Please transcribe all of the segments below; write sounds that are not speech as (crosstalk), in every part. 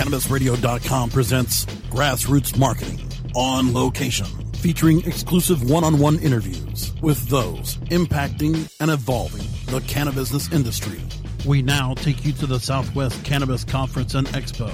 CannabisRadio.com presents Grassroots Marketing on location, featuring exclusive one on one interviews with those impacting and evolving the cannabis industry. We now take you to the Southwest Cannabis Conference and Expo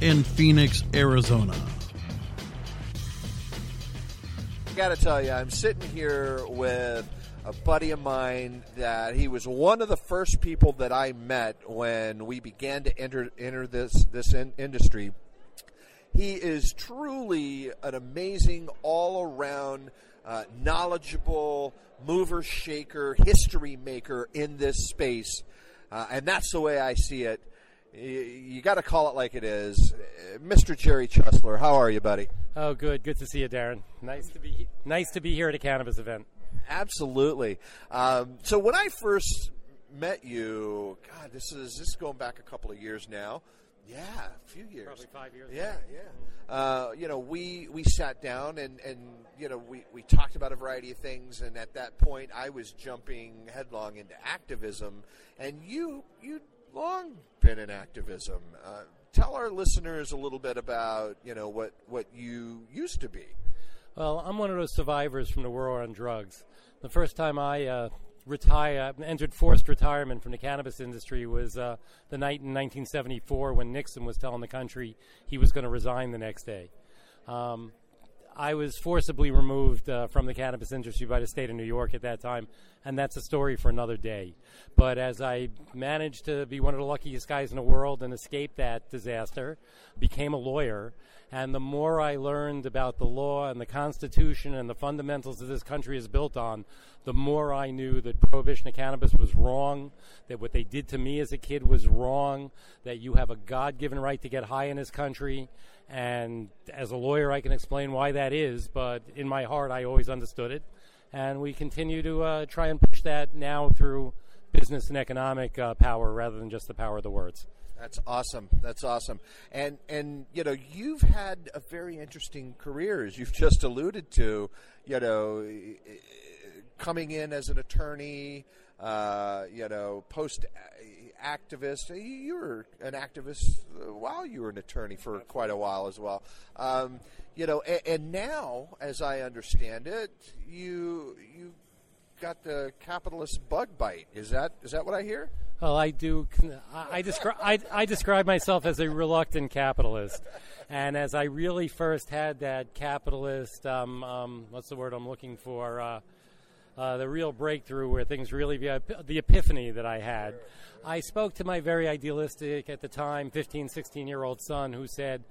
in Phoenix, Arizona. I got to tell you, I'm sitting here with a buddy of mine that he was one of the first people that I met when we began to enter enter this this in, industry. He is truly an amazing all around uh, knowledgeable mover shaker, history maker in this space, uh, and that's the way I see it. You, got to call it like it is, Mr. Jerry Chesler. How are you, buddy? Oh, good. Good to see you, Darren. Nice to be nice to be here at a cannabis event. Absolutely. Um, so when I first met you, God, this is this is going back a couple of years now. Yeah, a few years. Probably five years. Yeah, yeah. Uh, you know, we we sat down and and you know we we talked about a variety of things, and at that point, I was jumping headlong into activism, and you you long been in activism. Uh, tell our listeners a little bit about you know what what you used to be. Well, I'm one of those survivors from the war on drugs. The first time I uh, retire, entered forced retirement from the cannabis industry was uh, the night in 1974 when Nixon was telling the country he was going to resign the next day. Um, I was forcibly removed uh, from the cannabis industry by the state of New York at that time, and that's a story for another day. But as I managed to be one of the luckiest guys in the world and escape that disaster, became a lawyer, and the more I learned about the law and the Constitution and the fundamentals that this country is built on, the more I knew that prohibition of cannabis was wrong, that what they did to me as a kid was wrong, that you have a God given right to get high in this country. And as a lawyer, I can explain why that is, but in my heart, I always understood it. And we continue to uh, try and push that now through business and economic uh, power rather than just the power of the words. That's awesome. That's awesome. And and you know, you've had a very interesting career as you've just alluded to, you know, coming in as an attorney, uh, you know, post activist. You were an activist while you were an attorney for quite a while as well. Um, you know, and, and now, as I understand it, you you got the capitalist bug bite. Is that is that what I hear? Well, I do. I, describe. I, I describe myself as a reluctant capitalist, and as I really first had that capitalist, um, um, what's the word I'm looking for? Uh, uh, the real breakthrough where things really, the epiphany that I had. I spoke to my very idealistic at the time 15, 16 year old son who said,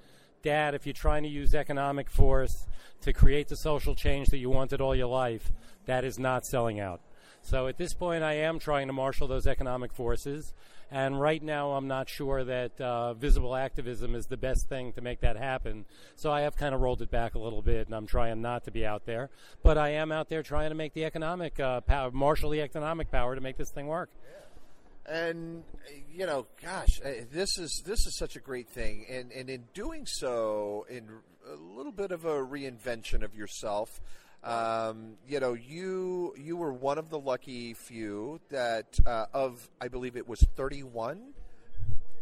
Dad, if you're trying to use economic force to create the social change that you wanted all your life, that is not selling out. So at this point, I am trying to marshal those economic forces. And right now, I'm not sure that uh, visible activism is the best thing to make that happen. So I have kind of rolled it back a little bit, and I'm trying not to be out there. But I am out there trying to make the economic uh, power, marshal the economic power to make this thing work. And you know, gosh, uh, this is this is such a great thing, and and in doing so, in a little bit of a reinvention of yourself. Um, you know, you you were one of the lucky few that uh, of I believe it was 31.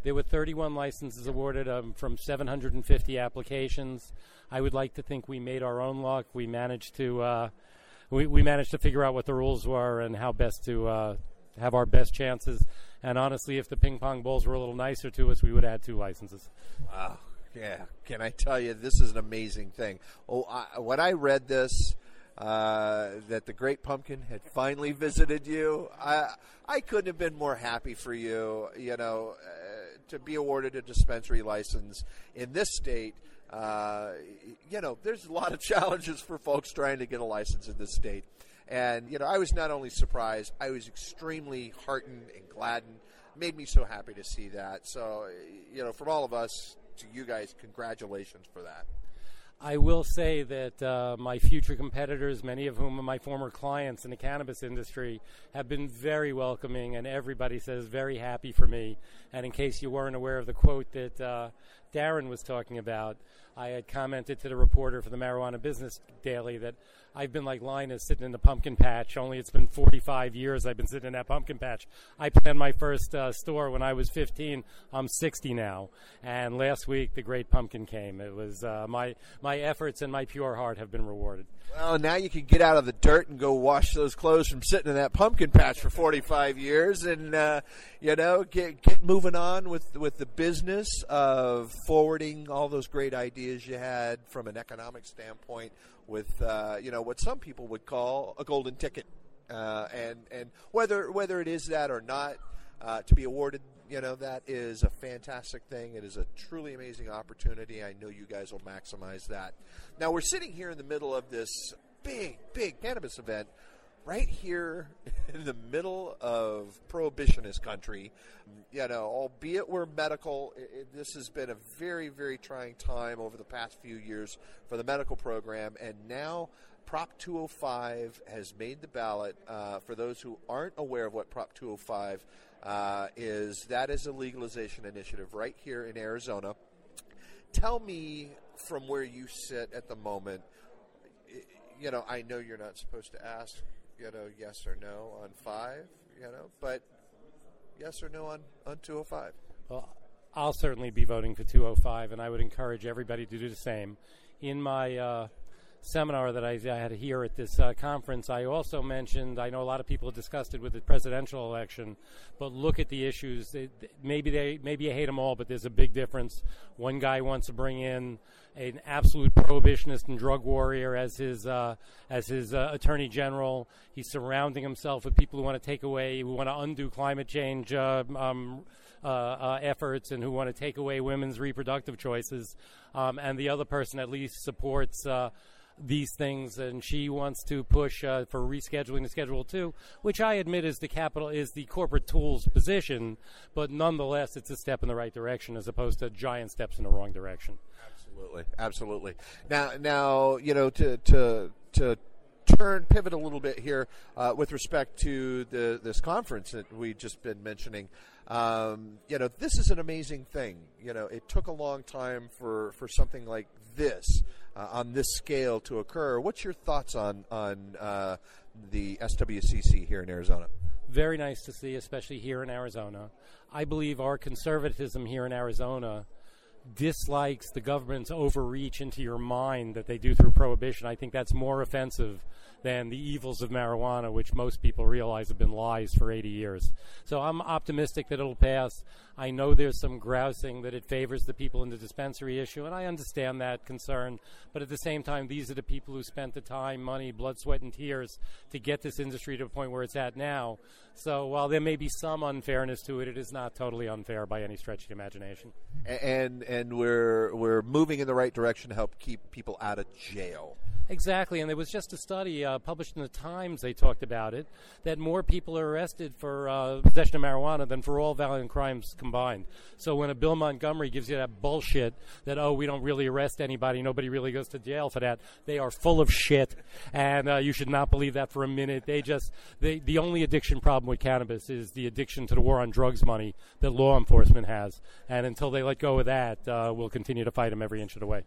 There were 31 licenses awarded um, from 750 applications. I would like to think we made our own luck. We managed to uh, we, we managed to figure out what the rules were and how best to uh, have our best chances. And honestly, if the ping pong balls were a little nicer to us, we would add two licenses. Wow. Yeah, can I tell you, this is an amazing thing. Oh, I, when I read this, uh, that the Great Pumpkin had finally visited you. I I couldn't have been more happy for you. You know, uh, to be awarded a dispensary license in this state. Uh, you know, there's a lot of challenges for folks trying to get a license in this state. And you know, I was not only surprised, I was extremely heartened and gladdened. Made me so happy to see that. So, you know, from all of us to you guys, congratulations for that. I will say that uh, my future competitors, many of whom are my former clients in the cannabis industry, have been very welcoming, and everybody says very happy for me. And in case you weren't aware of the quote that uh, Darren was talking about, I had commented to the reporter for the Marijuana Business Daily that I've been like Linus sitting in the pumpkin patch, only it's been 45 years I've been sitting in that pumpkin patch. I planned my first uh, store when I was 15. I'm 60 now. And last week, the great pumpkin came. It was uh, my, my efforts and my pure heart have been rewarded. Well, now you can get out of the dirt and go wash those clothes from sitting in that pumpkin patch for 45 years, and uh, you know get get moving on with with the business of forwarding all those great ideas you had from an economic standpoint with uh, you know what some people would call a golden ticket, uh, and and whether whether it is that or not, uh, to be awarded, you know that is a fantastic thing. It is a truly amazing opportunity. I know you guys will maximize that. Now we're sitting here in the middle of this big big cannabis event right here (laughs) in the middle of prohibitionist country. You know, albeit we're medical, it, this has been a very, very trying time over the past few years for the medical program, and now. Prop 205 has made the ballot. Uh, for those who aren't aware of what Prop 205 uh, is, that is a legalization initiative right here in Arizona. Tell me from where you sit at the moment. You know, I know you're not supposed to ask you know, yes or no on five, you know, but yes or no on, on 205. Well, I'll certainly be voting for 205, and I would encourage everybody to do the same. In my uh, seminar that I, I, had here at this uh, conference, I also mentioned I know a lot of people discussed it with the presidential election, but look at the issues. They, maybe they maybe you hate them all, but there's a big difference. One guy wants to bring in an absolute prohibitionist and drug warrior as his uh, as his uh, attorney general. He's surrounding himself with people who want to take away, who want to undo climate change uh, um, uh, uh, efforts, and who want to take away women's reproductive choices. Um, and the other person at least supports uh, these things, and she wants to push uh, for rescheduling the Schedule Two, which I admit is the capital is the corporate tools position, but nonetheless, it's a step in the right direction as opposed to giant steps in the wrong direction. Absolutely, absolutely. Now, now you know to to to turn pivot a little bit here uh, with respect to the this conference that we've just been mentioning. Um, you know, this is an amazing thing. You know, it took a long time for for something like this uh, on this scale to occur. What's your thoughts on on uh, the SWCC here in Arizona? Very nice to see, especially here in Arizona. I believe our conservatism here in Arizona dislikes the government's overreach into your mind that they do through prohibition. I think that's more offensive than the evils of marijuana, which most people realize have been lies for 80 years. So I'm optimistic that it'll pass. I know there's some grousing that it favors the people in the dispensary issue, and I understand that concern. But at the same time, these are the people who spent the time, money, blood, sweat, and tears to get this industry to the point where it's at now. So while there may be some unfairness to it, it is not totally unfair by any stretch of the imagination. And and we're we're moving in the right direction to help keep people out of jail. Exactly, and there was just a study uh, published in the Times. They talked about it that more people are arrested for uh, possession of marijuana than for all violent crimes combined. So when a Bill Montgomery gives you that bullshit that oh we don't really arrest anybody, nobody really goes to jail for that, they are full of shit, and uh, you should not believe that for a minute. They just they, the only addiction problem with cannabis is the addiction to the war on drugs money that law enforcement has, and until they let go of that, uh, we'll continue to fight them every inch of the way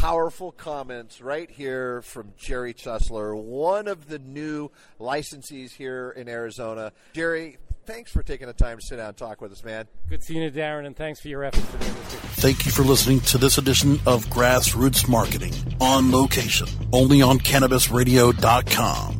powerful comments right here from Jerry Chesler, one of the new licensees here in Arizona. Jerry, thanks for taking the time to sit down and talk with us, man. Good seeing you, Darren, and thanks for your efforts for the industry. Thank you for listening to this edition of Grassroots Marketing on location, only on CannabisRadio.com.